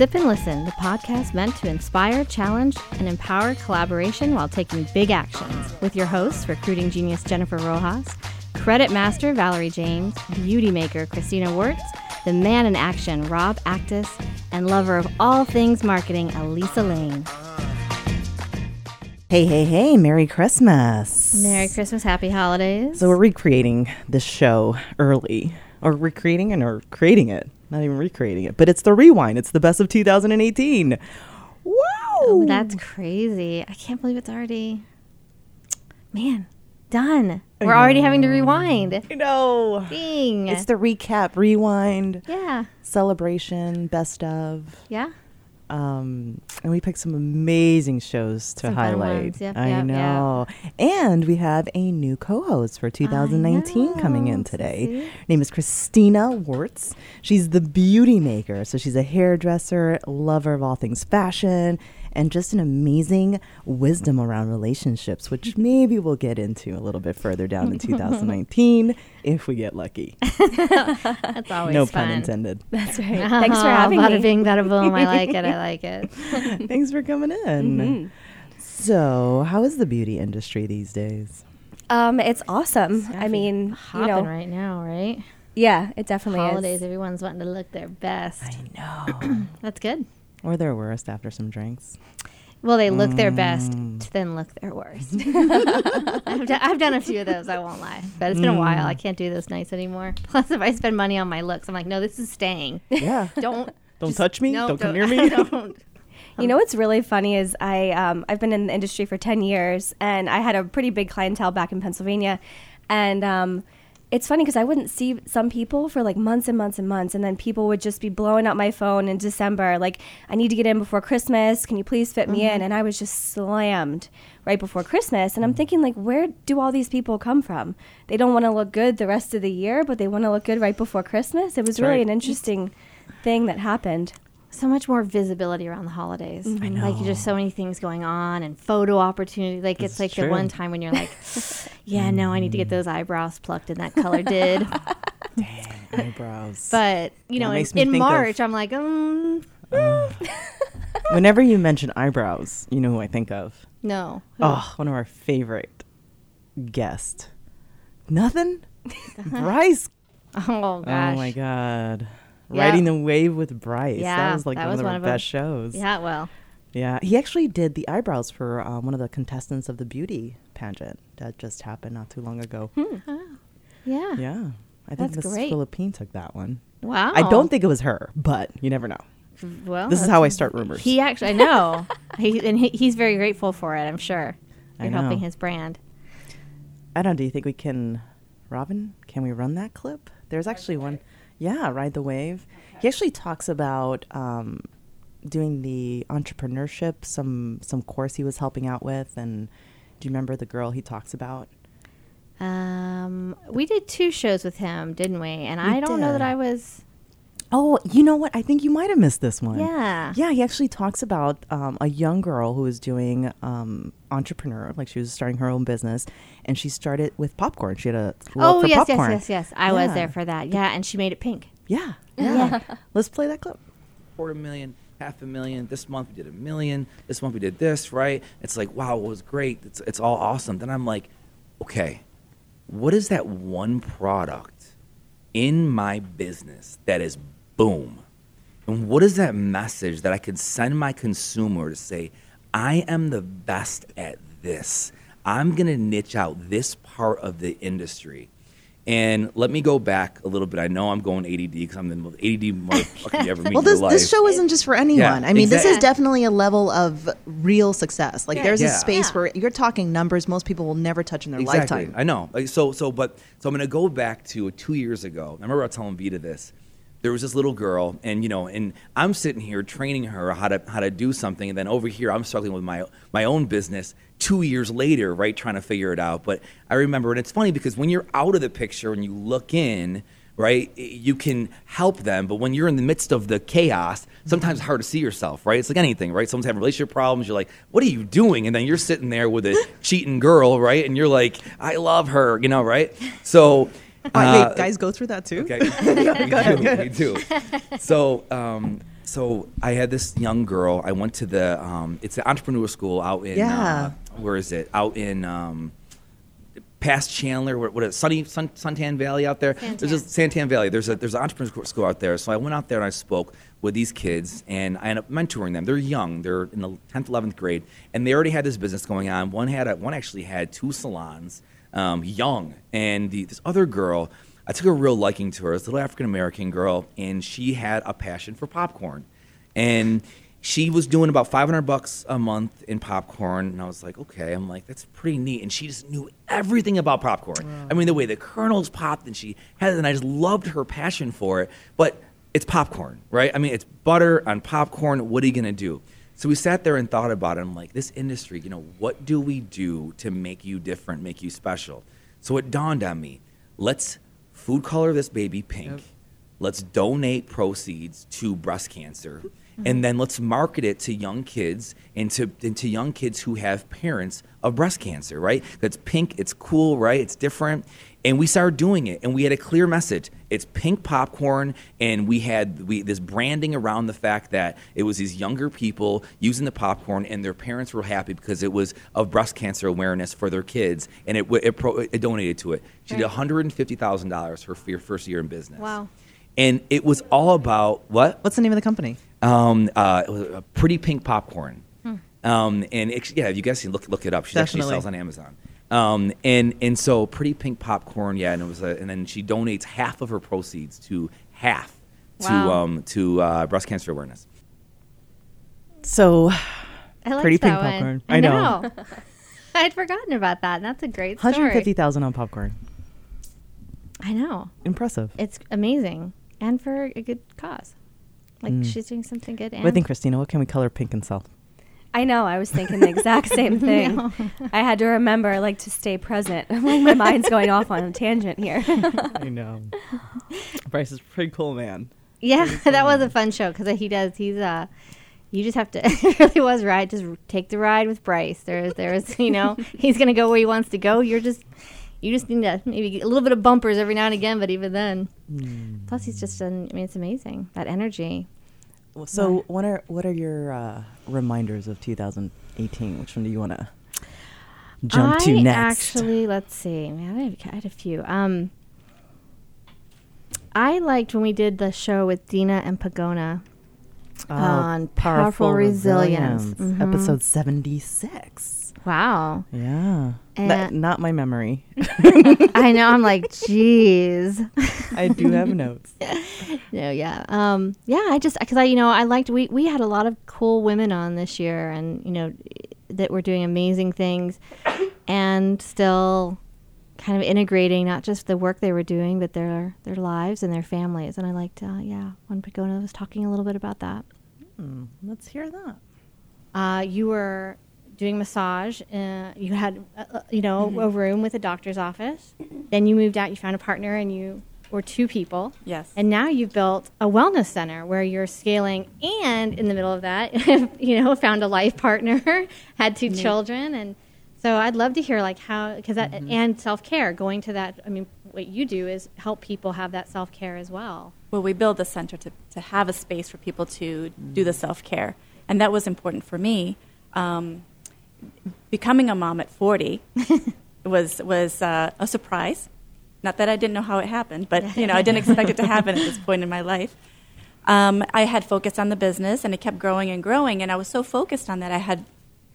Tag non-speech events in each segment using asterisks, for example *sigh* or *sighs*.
Sip and Listen, the podcast meant to inspire, challenge, and empower collaboration while taking big actions. With your hosts, recruiting genius Jennifer Rojas, credit master Valerie James, beauty maker Christina Wertz, the man in action Rob Actis, and lover of all things marketing Elisa Lane. Hey, hey, hey, Merry Christmas. Merry Christmas, Happy Holidays. So we're recreating this show early, or recreating it, or creating it. Not even recreating it, but it's the rewind. It's the best of 2018. Wow. Oh, that's crazy. I can't believe it's already, man, done. We're already having to rewind. I know. Ding. It's the recap, rewind, yeah. celebration, best of. Yeah. Um, and we picked some amazing shows to Some highlight. Yep, I yep, yep. know. And we have a new co-host for 2019 coming in today. See? Her name is Christina Wertz. She's the beauty maker. So she's a hairdresser, lover of all things fashion, and just an amazing wisdom around relationships, which *laughs* maybe we'll get into a little bit further down in *laughs* 2019 if we get lucky. *laughs* That's always no fun. pun intended. That's right. Thanks for having bada me. bing, bada boom. I like it. I like it. Thanks for coming in. Mm-hmm. So, how is the beauty industry these days? Um, it's awesome. I mean, you know, right now, right? yeah, it definitely Holidays, is. everyone's wanting to look their best. I know. *clears throat* That's good. Or their worst after some drinks. Well, they look their best Mm. to then look their worst. *laughs* I've, do- I've done a few of those, I won't lie. But it's been a while. Mm. I can't do those nights anymore. *laughs* Plus, if I spend money on my looks, I'm like, no, this is staying. Yeah. *laughs* Don't. Don't just- touch me. no, don't come near me. don't. You know what's really funny is I um, I've been in the industry for ten years, and I had a pretty big clientele back in Pennsylvania, and um, it's funny because I wouldn't see some people for like months and months and months, and then people would just be blowing up my phone in December, like I need to get in before Christmas. Can you please fit me in? Mm-hmm. And I was just slammed right before Christmas, and I'm thinking like, where do all these people come from? They don't want to look good the rest of the year, but they want to look good right before Christmas. It was That's really right. an interesting thing that happened. So much more visibility around the holidays. Mm-hmm. I know. Like just so many things going on and photo opportunity. Like This it's is like the one time when you're like, *laughs* yeah, no, I need to get mm. those eyebrows plucked and that color did. *laughs* Damn, eyebrows. But you That know, in, in think of- March, I'm like, um, uh. mm. *laughs* Whenever you mention eyebrows, you know who I think of. no. Oh, one of our favorite guests. Nothing? Bryce. Oh gosh. Oh my God. Yeah. Riding the wave with Bryce. Yeah, that was like that one was of one our of 'em. best shows. Yeah. Well. Yeah, he actually did the eyebrows for um, one of the contestants of the beauty pageant that just happened not too long ago. Yeah. Yeah, I think That's Miss great. Philippine took that one. Wow. I don't think it was her, but you never know. Well, This is how I start rumors. He actually, I know. *laughs* he, and he, he's very grateful for it. I'm sure. You're helping know. his brand. I don't. know, Do you think we can, Robin? Can we run that clip? There's actually one. Yeah, ride the wave. He actually talks about um, doing the entrepreneurship, some some course he was helping out with, and do you remember the girl he talks about? Um, we did two shows with him, didn't we? And I don't know that. I was. Oh, you know what? I think you might have missed this one. Yeah. Yeah, he actually talks about um, a young girl who was doing um, entrepreneur, like she was starting her own business, and she started with popcorn. She had a Oh for yes, popcorn. yes, yes, yes. I was there for that. Yeah, and she made it pink. Yeah, yeah. *laughs* Let's play that clip. quarter million, half a million. This month we did a million. This month we did this, right? It's like, wow, it was great. It's, it's all awesome. Then I'm like, okay, what is that one product in my business that is boom? And what is that message that I could send my consumer to say, I am the best at this? I'm going to niche out this part of the industry. And let me go back a little bit. I know I'm going ADD because I'm the most ADD motherfucker you ever *laughs* meet Well, in your this life. this show isn't just for anyone. I mean, this is definitely a level of real success. Like, there's a Yeah. space where you're talking numbers most people will never touch in their exactly. lifetime. I know. Like, so, so, but so I'm gonna go back to two years ago. I remember I was telling Vita this. There was this little girl, and you know, and I'm sitting here training her how to how to do something, and then over here I'm struggling with my my own business. Two years later, right, trying to figure it out. But I remember, and it's funny because when you're out of the picture and you look in, right, you can help them. But when you're in the midst of the chaos, sometimes it's hard to see yourself, right? It's like anything, right? Someone's having relationship problems. You're like, what are you doing? And then you're sitting there with a *laughs* cheating girl, right? And you're like, I love her, you know, right? So. *laughs* Uh, uh, wait, guys go through that too? Okay. *laughs* we, do, we do. So, um, so I had this young girl. I went to the um, it's the entrepreneur school out in Yeah. uh, where is it? Out in um, past Chandler, what, what is it, Sunny Sun, Suntan Valley out there? There's a Santan Valley. There's a there's an entrepreneur school out there. So I went out there and I spoke with these kids and I ended up mentoring them. They're young. They're in the 10th, 11th grade, and they already had this business going on. One had a, one actually had two salons, um, young, and the, this other girl. I took a real liking to her. This little African American girl, and she had a passion for popcorn, and she was doing about 500 bucks a month in popcorn and i was like okay i'm like that's pretty neat. And she just knew everything about popcorn. I mean the way the kernels popped and she had it and i just loved her passion for it. But it's popcorn right? I mean it's butter on popcorn. What are you going to do so we sat there and thought about it. I'm like this industry you know what do we do to make you different make you special? So it dawned on me let's food color this baby pink. Let's donate proceeds to breast cancer. Mm-hmm. And then let's market it to young kids and to, and to young kids who have parents of breast cancer right? That's pink it's cool right? It's different and we started doing it and we had a clear message it's pink popcorn and we had we, this branding around the fact that it was these younger people using the popcorn and their parents were happy because it was of breast cancer awareness for their kids and it, it, pro, it donated to it she did $150000 for her first year in business Wow. and it was all about what What's the name of the company? um, uh, it was a pretty pink popcorn. Um, and it, yeah, you guys can look look it up. She actually Definitely. sells on Amazon. Um, and and so pretty pink popcorn, yeah. And it was, a, and then she donates half of her proceeds to half to Wow. um, to uh, breast cancer awareness. So, I like Pretty pink one. popcorn. I I know. know. *laughs* *laughs* I'd forgotten about that. That's a great story. 150,000 on popcorn. I know. Impressive. It's amazing. And for a good cause. Like Mm. she's doing something good. And What do you think, Christina? What can we color pink and sell? I know. I was thinking the exact *laughs* same thing. know. I had to remember, like, to stay present. *laughs* Like, my mind's going off on a tangent here. *laughs* I know. Bryce is pretty cool, man. Yeah, that was a fun show because he does. He's uh, you just have to. it really was right. Just take the ride with Bryce. There's, there's, you know, he's gonna go where he wants to go. You're just, you just need to maybe get a little bit of bumpers every now and again, but even then. Plus, he's just. An, I mean, it's amazing that energy. Well, So, what are what are your uh, reminders of 2018? Which one do you want to jump I to next? Actually, let's see. I had, I had a few. Um, I liked when we did the show with Dina and Pagona Oh, on powerful, resilience. Mhm. episode 76. Wow. Yeah, That- not my memory. *laughs* I know. I'm like, jeez. I do have notes. *laughs* no, yeah, um, yeah. I just because I, you know, I liked we we had a lot of cool women on this year, and you know, that were doing amazing things, and still kind of integrating not just the work they were doing, but their their lives and their families. And I liked, uh, yeah, when Pagona was talking a little bit about that. Hmm, let's hear that. Uh, you were doing massage. Uh, you had, uh, uh, you know, a room with a doctor's office. Then you moved out. You found a partner, and you were two people. Yes. And now you've built a wellness center where you're scaling, and in the middle of that, *laughs* you know, found a life partner, *laughs* had two children, and so I'd love to hear like how because that and self care going to that. I mean, what you do is help people have that self care as well. Well, we build the center to, to have a space for people to do the self care. And that was important for me. Um, becoming a mom at 40 *laughs* was, was uh, a surprise. Not that I didn't know how it happened, but you know, I didn't expect it to happen at this *laughs* point in my life. Um, I had focused on the business, and it kept growing and growing. And I was so focused on that, I had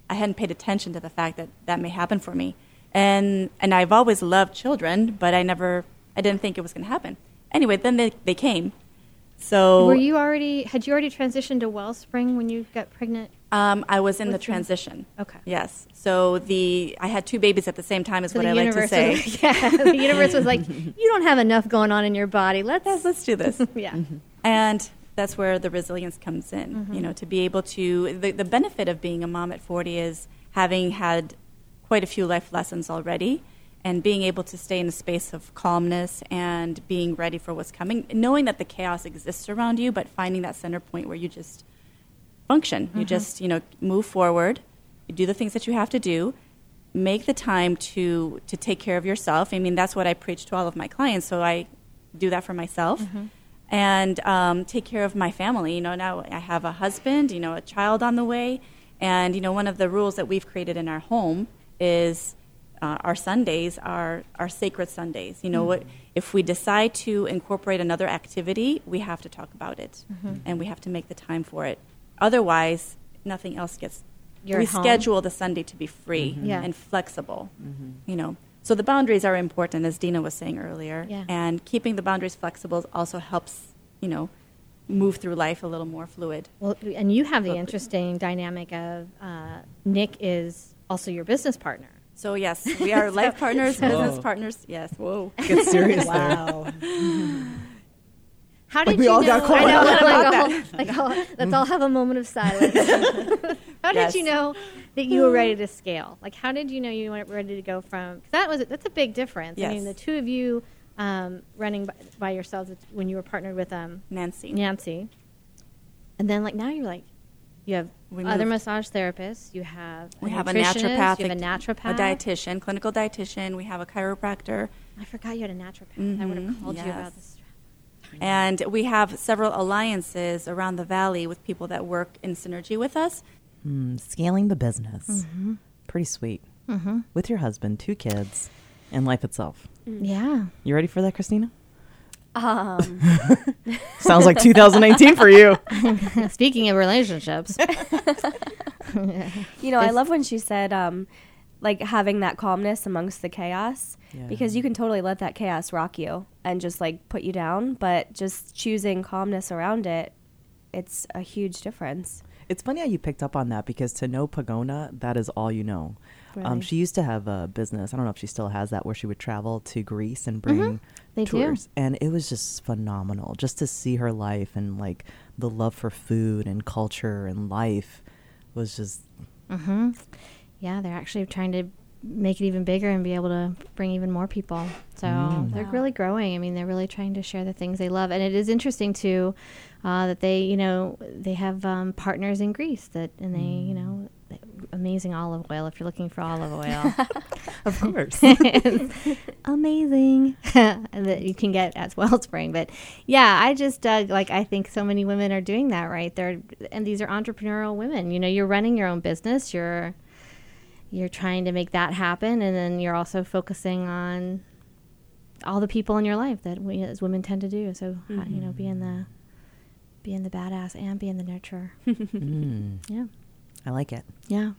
I hadn't paid attention to the fact that that may happen for me. And and I've always loved children, but I never I didn't think it was going to happen. Anyway, then they, they came. So Were you already had you already transitioned to Wellspring when you got pregnant? um, I was in the transition. Okay. Yes. So the I had two babies at the same time is So what I like to say. was, *laughs* yeah, the universe was like, *laughs* you don't have enough going on in your body. Let's yes, let's do this. *laughs* yeah. And that's where the resilience comes in. You know, to be able to the, the benefit of being a mom at 40 is having had quite a few life lessons already and being able to stay in a space of calmness and being ready for what's coming, knowing that the chaos exists around you, but finding that center point where you just function. You just, you know, move forward, you do the things that you have to do, make the time to to take care of yourself. I mean, that's what I preach to all of my clients, so I do that for myself. and um, take care of my family. You know, now I have a husband, you know, a child on the way, and you know, one of the rules that we've created in our home is uh, our Sundays are our sacred Sundays. You know, what if we decide to incorporate another activity, we have to talk about it, and we have to make the time for it. Otherwise, nothing else gets. You're we schedule the Sunday to be free Yeah. and flexible. You know, so the boundaries are important, as Dina was saying earlier, Yeah. and keeping the boundaries flexible also helps. You know, move through life a little more fluid. Well, and you have the interesting dynamic of uh, Nick is also your business partner. So yes, we are *laughs* life partners, Whoa. business partners. Yes. Whoa. *laughs* Get serious there. Wow. *laughs* How Like did we you all know? got quiet. I know, What like, about all- that? like, all- let's all have a moment of silence. how did Yes. you know that you were ready to scale? Like, how did you know you were ready to go from? Cause that was that's a big difference. I mean, the two of you um, running by, by yourselves when you were partnered with um, Nancy. Nancy, and then like now you're like, you have We other moved. massage therapists, you have We have a naturopath, you have a naturopath, a dietitian, clinical dietitian. We have a chiropractor, I forgot you had a naturopath. I would have called you about yes. this. and we have several alliances around the valley with people that work in synergy with us. Mm, scaling the business. Pretty sweet. Mm-hmm. With your husband, two kids, and life itself. Yeah. You ready for that, Christina? Um, *laughs* Sounds like 2019 for you. *laughs* Speaking of relationships, *laughs* you know, I love when she said, um, like having that calmness amongst the chaos, Yeah. because you can totally let that chaos rock you and just like put you down. But just choosing calmness around it, it's a huge difference. It's funny how you picked up on that because to know Pagona, that is all you know. Um, she used to have a business. I don't know if she still has that, where she would travel to Greece and bring They do. tours, and it was just phenomenal just to see her life and like the love for food and culture and life was just hmm yeah, they're actually trying to make it even bigger and be able to bring even more people. So Mm. they're Wow. really growing. I mean, they're really trying to share the things they love, and it is interesting too uh, that they, you know, they have um, partners in Greece that, and they, you know, amazing olive oil. If you're looking for olive oil, *laughs* of course. *laughs* Amazing *laughs* that you can get at Wellspring. But yeah, I just dug like I think so many women are doing that right. They're and these are entrepreneurial women. You know, you're running your own business. You're you're trying to make that happen, and then you're also focusing on all the people in your life that we as women tend to do. So uh, you know, being the being the badass and being the nurturer. *laughs* Mm, yeah, I like it. yeah.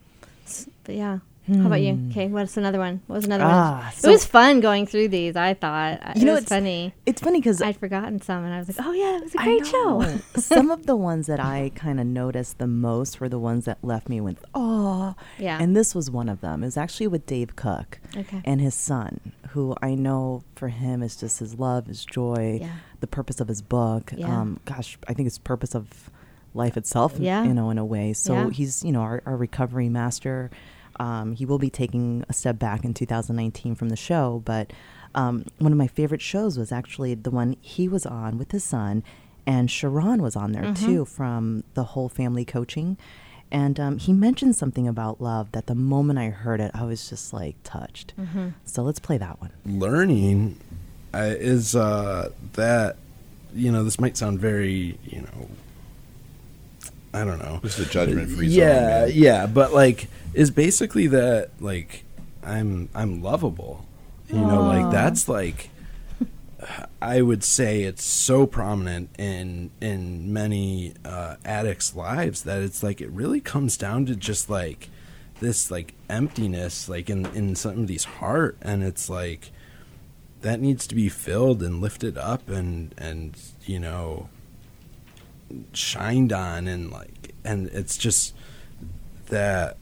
But yeah. How about you? Hmm. Okay, what's another one? What was another Ah, one? so- it was fun going through these. I thought You it know, it's- funny. It's funny because I'd forgotten some, and I was like, "Oh yeah, it was a great show." *laughs* Some of the ones that I kind of noticed the most were the ones that left me with oh, Yeah. And this was one of them. It was actually with Dave Cook Okay. and his son, who I know for him is just his love, his joy, Yeah. the purpose of his book. Yeah. Um, gosh, I think it's purpose of life itself. Yeah. you know, in a way. So Yeah. he's you know our, our recovery master. Um, he will be taking a step back in 2019 from the show, but um, one of my favorite shows was actually the one he was on with his son, and Sharon was on there Mm-hmm. too from the whole family coaching. And um, he mentioned something about love that the moment I heard it, I was just like touched. Mm-hmm. So let's play that one. learning uh, is uh, that you know this might sound very you know I don't know. Just a judgment-free zone, yeah man. yeah but like is basically that like I'm I'm lovable. You know like that's like *sighs* I would say it's so prominent in in many uh, addicts' lives that it's like it really comes down to just like this like emptiness like in in somebody's heart. And it's like that needs to be filled and lifted up and and you know shined on and like and it's just that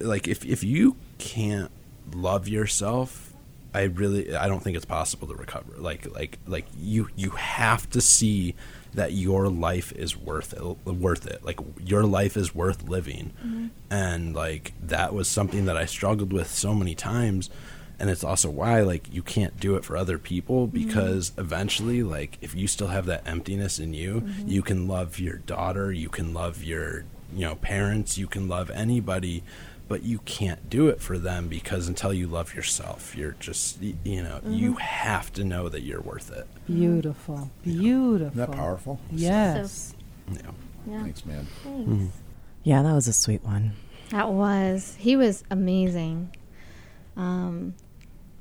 like if if you can't love yourself i really i don't think it's possible to recover. Like like like you you have to see that your life is worth it worth it. Like your life is worth living. Mm-hmm. And like that was something that i struggled with so many times and it's also why like you can't do it for other people mm-hmm. because eventually like if you still have that emptiness in you mm-hmm. you can love your daughter you can love your you know parents you can love anybody but you can't do it for them because until you love yourself, you're just you know you mm-hmm. have to know that you're worth it. Beautiful. Beautiful. Isn't that powerful? Yes. You know. Yeah. Thanks, man. Thanks. Yeah, that was a sweet one. That was. He was amazing. Um,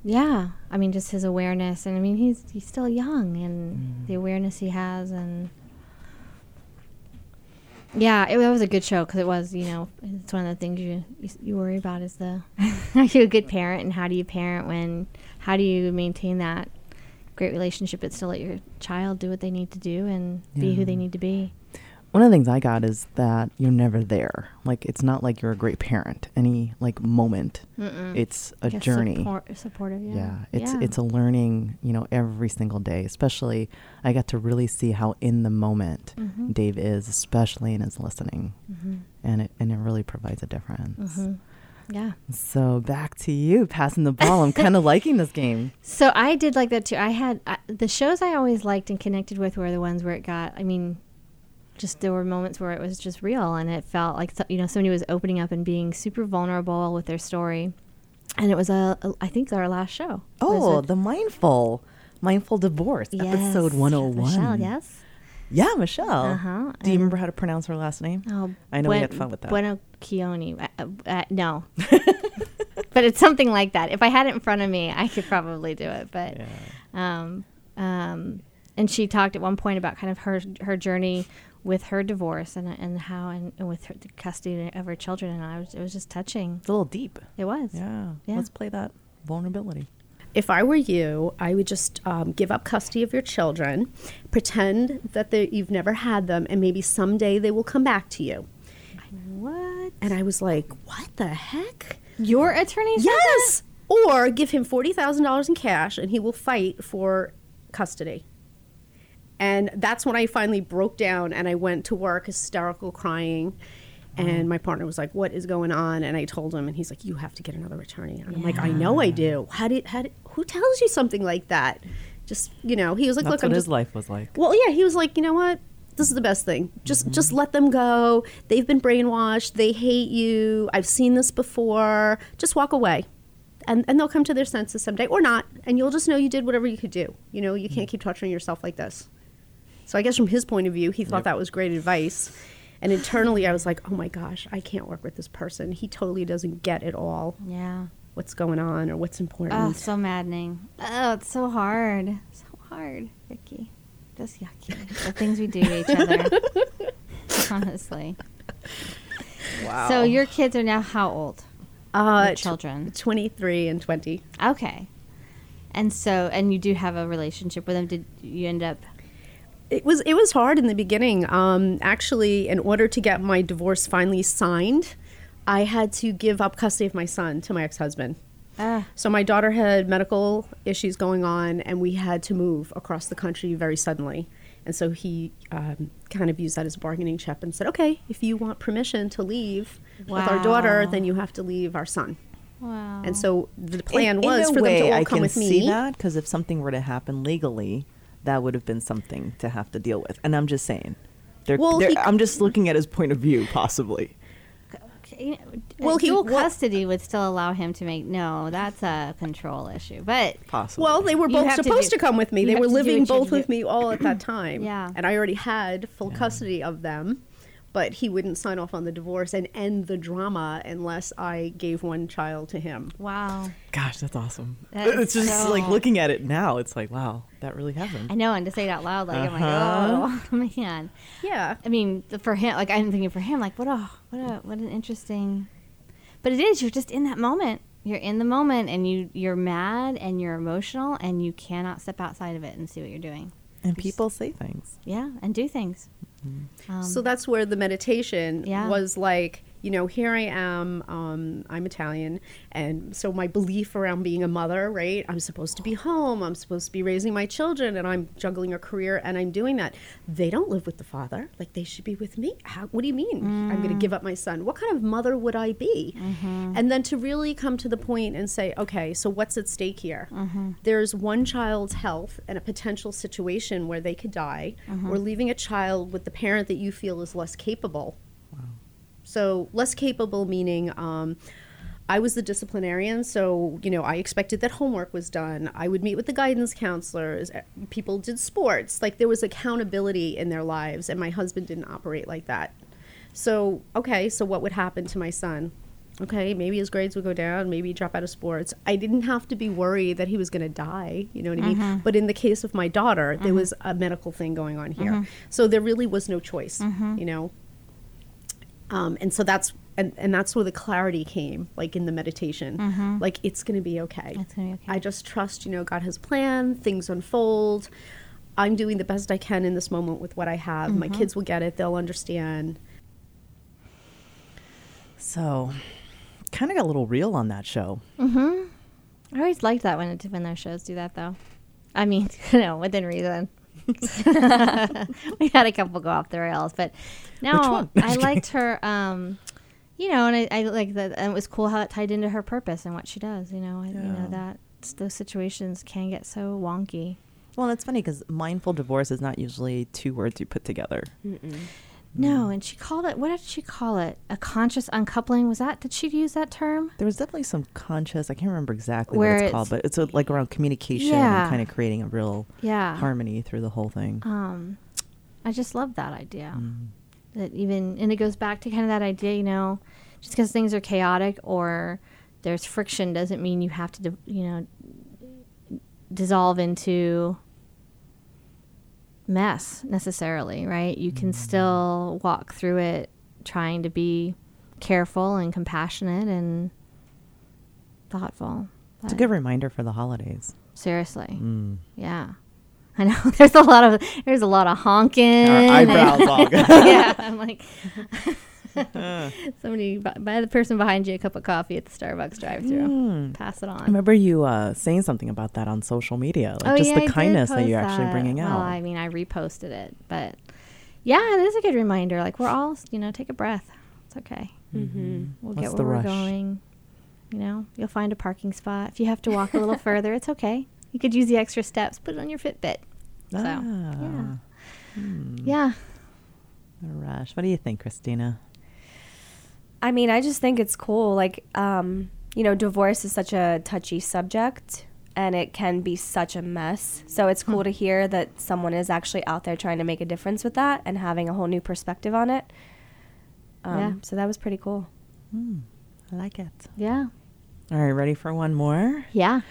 yeah, I mean, just his awareness, and I mean, he's he's still young, and mm-hmm. the awareness he has, and yeah, it, was a good show because it was, you know, it's one of the things you you, you worry about is the *laughs* are you a good parent, and how do you parent when how do you maintain that great relationship, but still let your child do what they need to do and be who they need to be. One of the things I got is that you're never there. Like it's not like you're a great parent. Any like moment, it's a Guess journey. support, supportive, yeah. yeah it's Yeah. it's a learning you know every single day especially i got to really see how in the moment Mm-hmm. dave is especially in his listening and it and it really provides a difference Mm-hmm. yeah. so back to you passing the ball i'm kind of *laughs* liking this game So I did like that too. I had I, the shows I always liked and connected with were the ones where it got. I mean, just there were moments where it was just real and it felt like you know somebody was opening up and being super vulnerable with their story. And it was a, a I think our last show. oh the mindful mindful divorce episode 101 Michelle, yes. yeah michelle Uh-huh, do you and- remember how to pronounce her last name Oh, I know we had fun with that. Bueno Chioni. Uh, uh, uh, no. *laughs* but it's something like that. If I had it in front of me, I could probably do it. But, um, um, and she talked at one point about kind of her her journey with her divorce and and how and, and with her the custody of her children. And I was it was just touching. it's a little deep It was. yeah, Yeah. let's play that vulnerability If I were you, I would just um, give up custody of your children, pretend that they, you've never had them, and maybe someday they will come back to you. What? And I was like, what the heck? Your attorney? said that? Yes! Or give him $40,000 in cash and he will fight for custody. And that's when I finally broke down and I went to work hysterical crying. And my partner was like, "What is going on?" And I told him, and he's like, "You have to get another attorney." And I'm like, "I know I do. How did? How did? Who tells you something like that?" Just you know, he was like, that's "Look, what I'm his just life was like well, yeah, he was like, you know what? This is the best thing. Just Mm-hmm. just let them go. They've been brainwashed. They hate you. I've seen this before. Just walk away. And and they'll come to their senses someday or not, and you'll just know you did whatever you could do. You know, you Mm. can't keep torturing yourself like this. So I guess from his point of view, he thought that was great advice. And internally I was like, "Oh my gosh, I can't work with this person. He totally doesn't get it all. Yeah. What's going on or what's important." Oh, so maddening. Oh, it's so hard. So hard, Vicky. Just yucky. the things we do to each other. *laughs* Honestly. wow. So your kids are now how old? uh, Your tw- children. 23 and 20. Okay. And so, and you do have a relationship with them. Did you end up? It was it was hard in the beginning. Um, actually, in order to get my divorce finally signed, I had to give up custody of my son to my ex husband. Uh, So my daughter had medical issues going on, and we had to move across the country very suddenly. And so he um, kind of used that as a bargaining chip and said, "Okay, if you want permission to leave with our daughter, then you have to leave our son." wow. And so the plan in, was in for way, them to all I come can with see that because if something were to happen legally, that would have been something to have to deal with. And I'm just saying, they're, Well, they're- he- I'm just looking at his point of view, possibly. Okay, Well, well, he- dual well- custody would still allow him to make. No, that's a control issue. But Possibly. Well, they were both have to supposed do- to, come with me. They were living what you have both with do. me all at that time. Yeah. And I already had full custody of them, but he wouldn't sign off on the divorce and end the drama unless I gave one child to him. wow, gosh, that's awesome. That is it's just so- like looking at it now. It's like, wow, that really happened. I know. And to say it out loud, like Uh-huh. I'm like, oh *laughs* man. Yeah. I mean, for him, like I'm thinking for him, like what a what a what an interesting. But it is. You're just in that moment. You're in the moment, and you you're mad and you're emotional, and you cannot step outside of it and see what you're doing. and people say things. Yeah, and do things. Um, so that's where the meditation Yeah. was like, you know, here I am, um, I'm Italian, and so my belief around being a mother, right? I'm supposed to be home, I'm supposed to be raising my children, and I'm juggling a career, and I'm doing that. They don't live with the father, like they should be with me. How, what do you mean? I'm going to give up my son? What kind of mother would I be? Mm-hmm. And then to really come to the point and say, okay, so what's at stake here? Mm-hmm. There's one child's health and a potential situation where they could die, mm-hmm. or leaving a child with the parent that you feel is less capable So less capable meaning um, I was the disciplinarian, so you know I expected that homework was done. I would meet with the guidance counselors. eh, People did sports, like there was accountability in their lives, and my husband didn't operate like that. So okay, so what would happen to my son? Okay, maybe his grades would go down, maybe he'd drop out of sports. I didn't have to be worried that he was going to die, you know what I mean? But in the case of my daughter, there was a medical thing going on here. So there really was no choice, you know? Um, and so that's and, and that's where the clarity came, like in the meditation. Like it's gonna be okay. It's gonna be okay. I just trust, you know, God has a plan, things unfold. I'm doing the best I can in this moment with what I have. My kids will get it, they'll understand. So, kind of got a little real on that show. mm-hmm I always liked that when it, when their shows do that, though. I mean, *laughs* you know, within reason. *laughs* we had a couple go off the rails, but no. I *laughs* liked her. Um, you know, and I, I like that. And it was cool how it tied into her purpose and what she does. You know, I, you know that those situations can get so wonky. Well, it's funny because mindful divorce is not usually two words you put together. No, and she called it. What did she call it? A conscious uncoupling. Was that? Did she use that term? There was definitely some conscious. I can't remember exactly Where what it's, it's- called, but it's uh like around communication Yeah. and kind of creating a real Yeah. harmony through the whole thing. um, I just love that idea. That even, and it goes back to kind of that idea, you know, just because things are chaotic or there's friction doesn't mean you have to, you know, dissolve into mess necessarily, right? You can still walk through it trying to be careful and compassionate and thoughtful. It's a good reminder for the holidays. seriously. Mm. Yeah. I know *laughs* there's a lot of there's a lot of honking. Our eyebrows all *laughs* yeah, I'm like *laughs* *laughs* somebody bu- buy the person behind you a cup of coffee at the Starbucks drive-through. Pass it on. I remember you uh, saying something about that on social media, like just Oh, I the did kindness that you're actually that. bringing out. Well, I mean, I reposted it, but yeah, it is a good reminder. Like we're all, you know, take a breath. It's okay. Mm-hmm. We'll What's get where rush? we're going. You know, you'll find a parking spot. If you have to walk a little *laughs* further, it's okay. You could use the extra steps. Put it on your Fitbit. So yeah, Ah, yeah. a rush. What do you think, Christina? I mean, I just think it's cool. Like, um, you know, divorce is such a touchy subject and it can be such a mess. So it's cool to hear that someone is actually out there trying to make a difference with that and having a whole new perspective on it. Um, Yeah. So that was pretty cool. I like it. Yeah. All right, ready for one more? Yeah.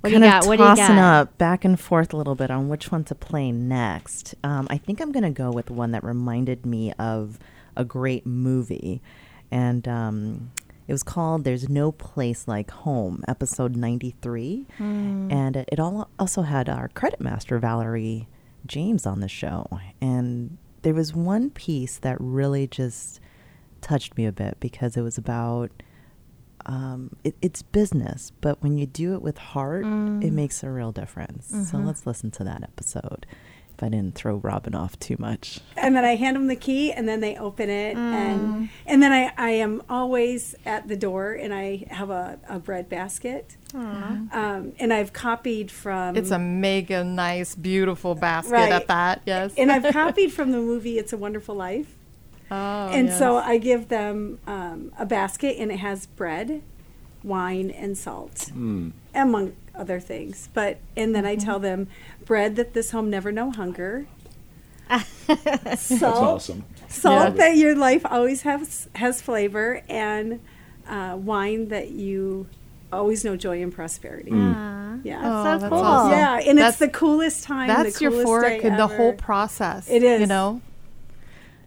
What kind do you of got? What do you tossing got? up back and forth a little bit on which one to play next. Um, I think I'm going to go with one that reminded me of a great movie, and um, it was called "There's No Place Like Home," episode 93, Hmm. and it, it all also had our credit master Valerie James on the show, and there was one piece that really just touched me a bit because it was about um, it, it's business, but when you do it with heart, it makes a real difference. So let's listen to that episode. If I didn't throw Robin off too much, and then I hand them the key, and then they open it, and and then I, I am always at the door, and I have a, a bread basket, um, and I've copied from It's a mega nice, beautiful basket Right. at that. Yes. and I've *laughs* copied from the movie It's a Wonderful Life, oh, and so. I give them um, a basket, and it has bread, wine, and salt, among other things. But and then I tell them bread that this home never know hunger. *laughs* salt, awesome. salt that your life always has has flavor, and uh, wine that you always know joy and prosperity. Mm. Yeah, Oh, so that's cool. awesome. yeah, and That's- it's the coolest time. That's the coolest euphoric day in the whole process. It is. You know?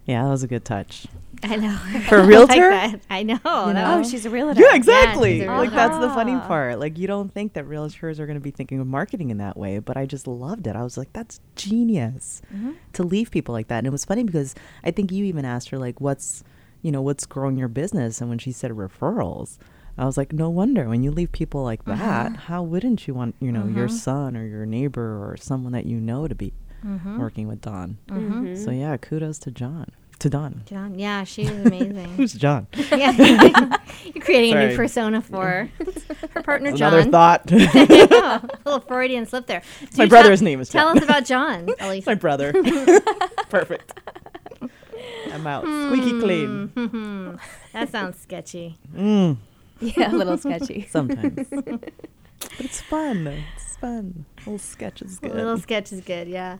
yeah, that was a good touch. I know. *laughs* For a I like realtor? that. I know. that know? Oh, she's a realtor. Yeah, exactly. she's a like that's the funny ah. part. Like you don't think that realtors are going to be thinking of marketing in that way, but I just loved it. I was like, that's genius mm-hmm. to leave people like that. And it was funny because I think you even asked her like, what's you know what's growing your business, and when she said referrals. I was like, no wonder when you leave people like uh-huh. that, how wouldn't you want, you know, your mm-hmm. son or your neighbor or someone that you know to be mm-hmm. working with Don? So yeah, kudos to John. To Don. John, yeah, she was amazing. *laughs* Who's John? yeah. *laughs* You're creating a new persona for her. her partner, Another John. thought. *laughs* Yeah, a little Freudian slip there. My brother's tell, name is John. Tell John. us about John, Elise. my brother. Perfect. I'm come out squeaky clean. Hmm. that sounds sketchy. Mm, Yeah, a little sketchy. sometimes. but it's fun. It's fun. little sketch is A good. little sketch is good, yeah.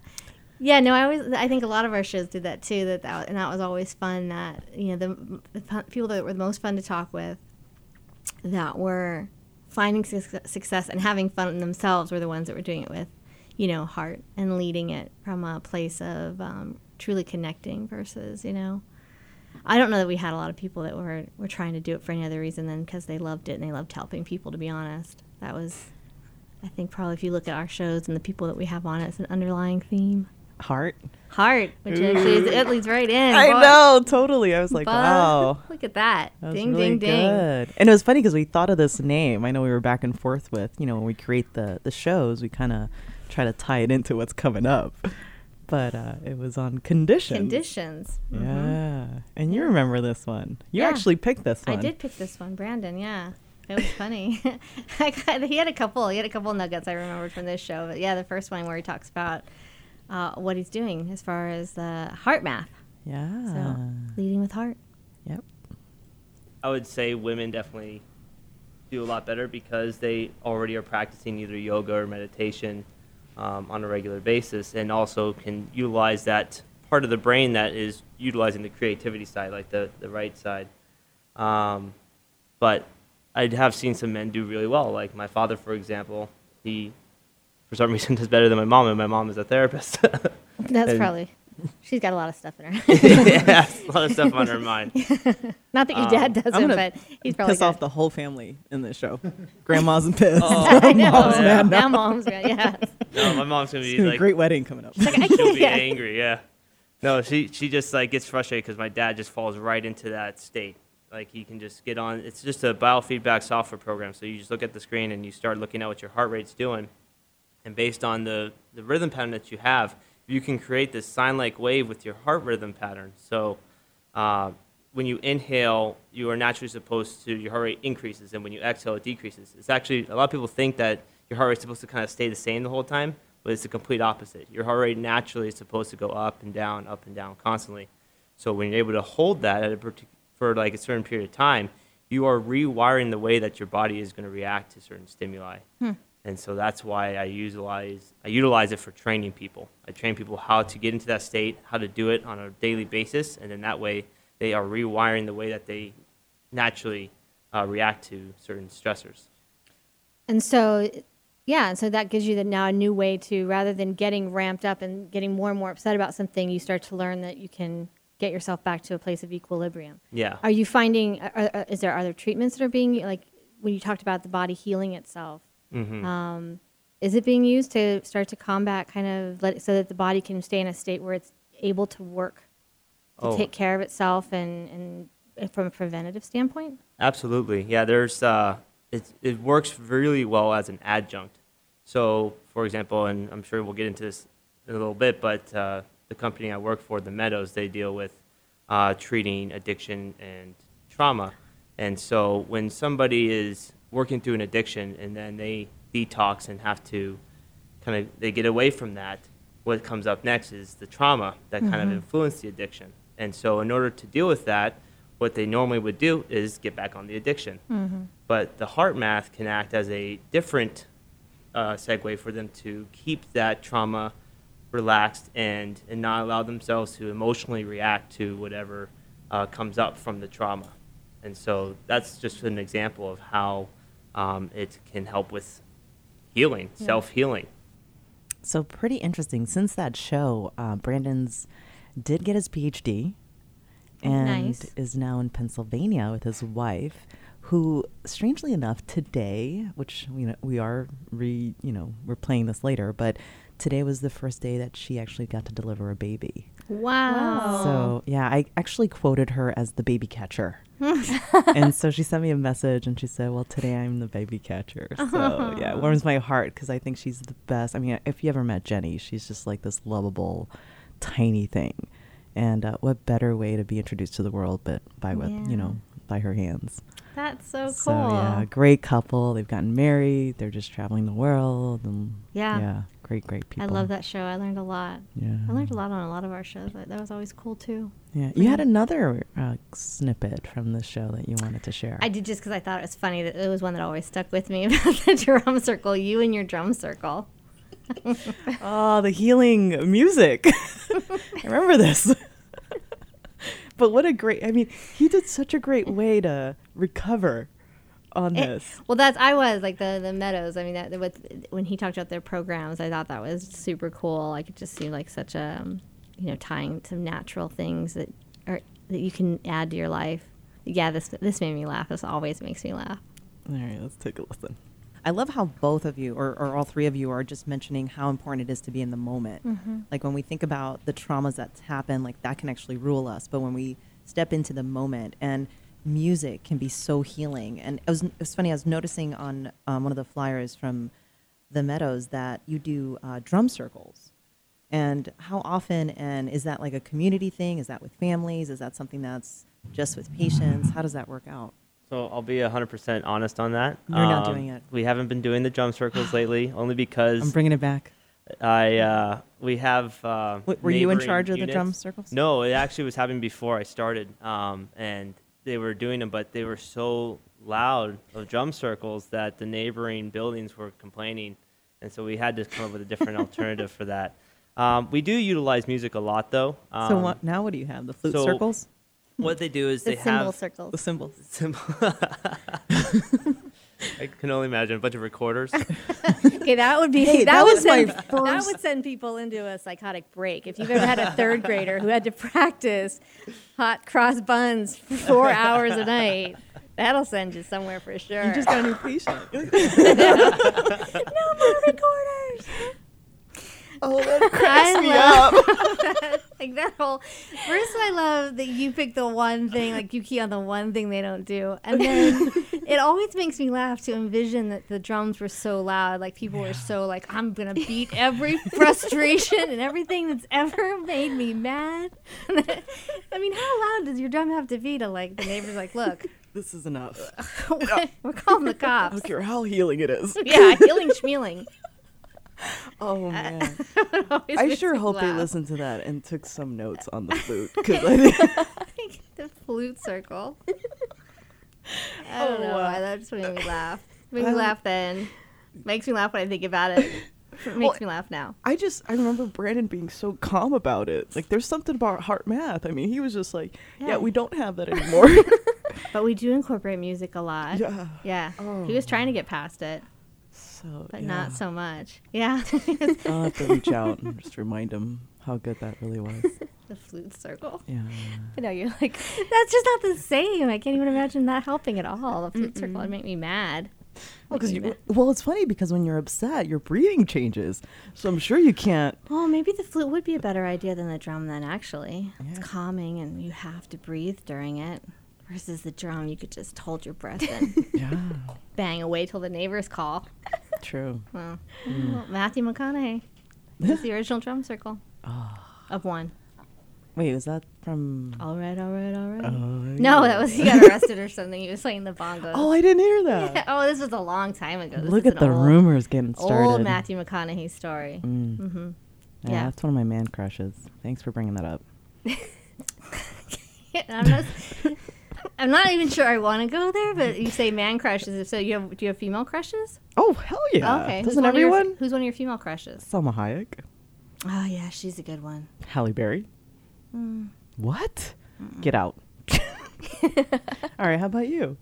Yeah, no, I always I think a lot of our shows did that too. That, that and that was always fun. That you know the, the people that were the most fun to talk with, that were finding suc- success and having fun themselves were the ones that were doing it with, you know, heart and leading it from a place of um, truly connecting versus you know. I don't know that we had a lot of people that were were trying to do it for any other reason than because they loved it and they loved helping people. To be honest, that was, I think, probably if you look at our shows and the people that we have on it, it's an underlying theme. Heart. Heart, which actually is, it leads right in. I boy. know, totally. I was like, Buzz. wow. *laughs* Look at that. That ding, really ding, ding. good. And it was funny because we thought of this name. I know we were back and forth with, you know, when we create the, the shows, we kind of try to tie it into what's coming up. But uh, it was on conditions. Conditions. Mhm. Yeah. And you remember this one. You Yeah. actually picked this one. I did pick this one, Brandon. Yeah, it was funny. *laughs* Got, he had a couple. He had a couple nuggets I remembered from this show. But yeah, the first one where he talks about uh, what he's doing as far as the HeartMath. Yeah. So leading with heart. Yep. I would say women definitely do a lot better because they already are practicing either yoga or meditation um, on a regular basis, and also can utilize that part of the brain that is utilizing the creativity side, like the the right side. Um, but I have seen some men do really well. Like my father, for example, he for some reason *laughs* does better than my mom, and my mom is a therapist. *laughs* That's And- probably. She's got a lot of stuff in her. *laughs* yeah, a lot of stuff on her mind. Not that your Um, dad doesn't, but he's probably piss got off the whole family in this show. Grandma's and pissed. Oh, I know. Mom's mad Now now. mom's mad, yeah. No, my mom's gonna It's be gonna be a like great wedding coming up. Like, I she'll be yeah. angry. Yeah. No, she she just like gets frustrated because my dad just falls right into that state. Like he can just get on. It's just a biofeedback software program. So you just look at the screen and you start looking at what your heart rate's doing, and based on the the rhythm pattern that you have, you can create this sine-like wave with your heart rhythm pattern. So. Uh, when you inhale, you are naturally supposed to, your heart rate increases, and when you exhale, it decreases. It's actually, a lot of people think that your heart rate is supposed to kind of stay the same the whole time, but it's the complete opposite. Your heart rate naturally is supposed to go up and down, up and down constantly. So when you're able to hold that at a partic- for like a certain period of time, you are rewiring the way that your body is going to react to certain stimuli. Hmm. And so that's why I utilize I utilize it for training people. I train people how to get into that state, how to do it on a daily basis, and then that way they are rewiring the way that they naturally uh, react to certain stressors. And so, yeah, and so that gives you the, now a new way to, rather than getting ramped up and getting more and more upset about something, you start to learn that you can get yourself back to a place of equilibrium. Yeah. Are you finding, are, is there other treatments that are being, like, when you talked about the body healing itself, Mhm. um, is it being used to start to combat kind of, let, so that the body can stay in a state where it's able to work, to Oh. take care of itself and, and uh, from a preventative standpoint? Absolutely. Yeah, there's uh, it, it works really well as an adjunct. So, for example, and I'm sure we'll get into this in a little bit, but uh, the company I work for, the Meadows, they deal with uh, treating addiction and trauma. And so, when somebody is working through an addiction and then they detox and have to kind of they get away from that, what comes up next is the trauma that kind of Mhm. influenced the addiction. And so, in order to deal with that, what they normally would do is get back on the addiction. Mhm. But the HeartMath can act as a different uh, segue for them to keep that trauma relaxed and, and not allow themselves to emotionally react to whatever uh, comes up from the trauma. And so that's just an example of how um, it can help with healing, Yeah. self healing. So pretty interesting. Since that show, uh, Brandon's did get his PhD, and Nice. is now in Pennsylvania with his wife, who, strangely enough, today, which you know we are re, you know, we're playing this later, but today was the first day that she actually got to deliver a baby. Wow. So yeah, I actually quoted her as the baby catcher. *laughs* and so she sent me a message and she said, "Well, today I'm the baby catcher." *laughs* So yeah, it warms my heart because I think she's the best. I mean, if you ever met Jenny, she's just like this lovable, tiny thing. And uh, what better way to be introduced to the world but by what Yeah. you know by her hands. That's so So cool. yeah, great couple. They've gotten married. They're just traveling the world. And Yeah. yeah. Great, great people. I love that show. I learned a lot. Yeah. I learned a lot on a lot of our shows. That was always cool too. Yeah, you had another uh, snippet from the show that you wanted to share. I did just because I thought it was funny that it was one that always stuck with me *laughs* about the drum circle. You and your drum circle. *laughs* oh, the healing music. *laughs* I remember this. but what a great, I mean, he did such a great way to recover on It- this. well, that's I was like the the Meadows. I mean, that with when he talked about their programs, I thought that was super cool. Like it just seemed like such a um, you know tying some natural things that are that you can add to your life. Yeah, this this made me laugh. This always makes me laugh. All right, let's take a listen. I love how both of you, or, or all three of you, are just mentioning how important it is to be in the moment. Mhm. Like when we think about the traumas that's happened, like that can actually rule us. But when we step into the moment, and music can be so healing. And it was, it was funny. I was noticing on um, one of the flyers from the Meadows that you do uh, drum circles. And how often, and is that like a community thing? Is that with families? Is that something that's just with patients? How does that work out? So I'll be 100% honest on that. Um, You're not doing it. We haven't been doing the drum circles *gasps* lately, only because I'm bringing it back. I uh, we have. Uh, Wait, were you in charge of the drum circles? No, it actually was happening before I started, um, and they were doing them, but they were so loud of drum circles that the neighboring buildings were complaining, and so we had to come up with a different *laughs* alternative for that. Um, we do utilize music a lot, though. Um, so what, now what do you have? The flute so circles? What they do is The they cymbal have circles. The cymbals. *laughs* Cymbal. *laughs* I can only imagine a bunch of recorders. *laughs* Okay, that would be Hey, that, that would was my send that would send people into a psychotic break. If you've ever had a third grader who had to practice hot cross buns for four *laughs* hours a night, that'll send you somewhere for sure. You just got a new patient. *laughs* no more recorders. Oh, that *laughs* cracks me up. that. *laughs* *laughs* like that whole. First, I love that you pick the one thing, like you key on the one thing they don't do, and then it always makes me laugh to envision that the drums were so loud, like people were so like, I'm gonna beat every frustration and everything that's ever made me mad. I mean, how loud does your drum have to be to like the neighbors like, look, This is enough. we're calling the I cops. don't care how healing it is. Yeah, healing schmealing. *laughs* Oh man. *laughs* I sure hope they listened to that and took some notes on the flute *laughs* because I think the flute circle. I don't Oh, know. wow. That just made me oh, laugh. Made me laugh then. Makes me laugh when I think about it. It makes Well, me laugh now. I just I remember Brandon being so calm about it. Like there's something about HeartMath. I mean, he was just like, yeah, Yeah. we don't have that anymore. But we do incorporate music a lot. Yeah. Yeah. He oh, was trying to get past it, so, but yeah. not so much. Yeah. *laughs* *laughs* I'll have to reach out and just remind him how good that really was. *laughs* the flute circle. Yeah. I know you're like, that's just not the same. I can't even imagine that helping at all. The flute circle would make me mad. Well, Make 'cause you, well, it's funny because when you're upset, your breathing changes. So I'm sure you can't. Well, maybe the flute would be a better idea than the drum then, actually. It's calming and you have to breathe during it. Versus the drum, you could just hold your breath and Yeah. bang away till the neighbors call. True. Well, Mm. well, Matthew McConaughey. *laughs* He's the original drum circle Ah. of one. Wait, was that from? All right, all right, all right. Oh, no, that was he got arrested or *laughs* something. He was playing the bongos. Oh, I didn't hear that. *laughs* oh, this was a long time ago. This Look at the old- rumors getting started. Old Matthew McConaughey story. Mm. hmm Yeah, Yeah. that's one of my man crushes. Thanks for bringing that up. I'm not. I'm not even sure I want to go there, but you say man crushes. So you have, do you have female crushes? Oh hell yeah! Okay. who's Doesn't one of your- who's one of your female crushes? Salma Hayek, Oh yeah, she's a good one. Halle Berry. Mm. What? Get out. *laughs* All right. How about you?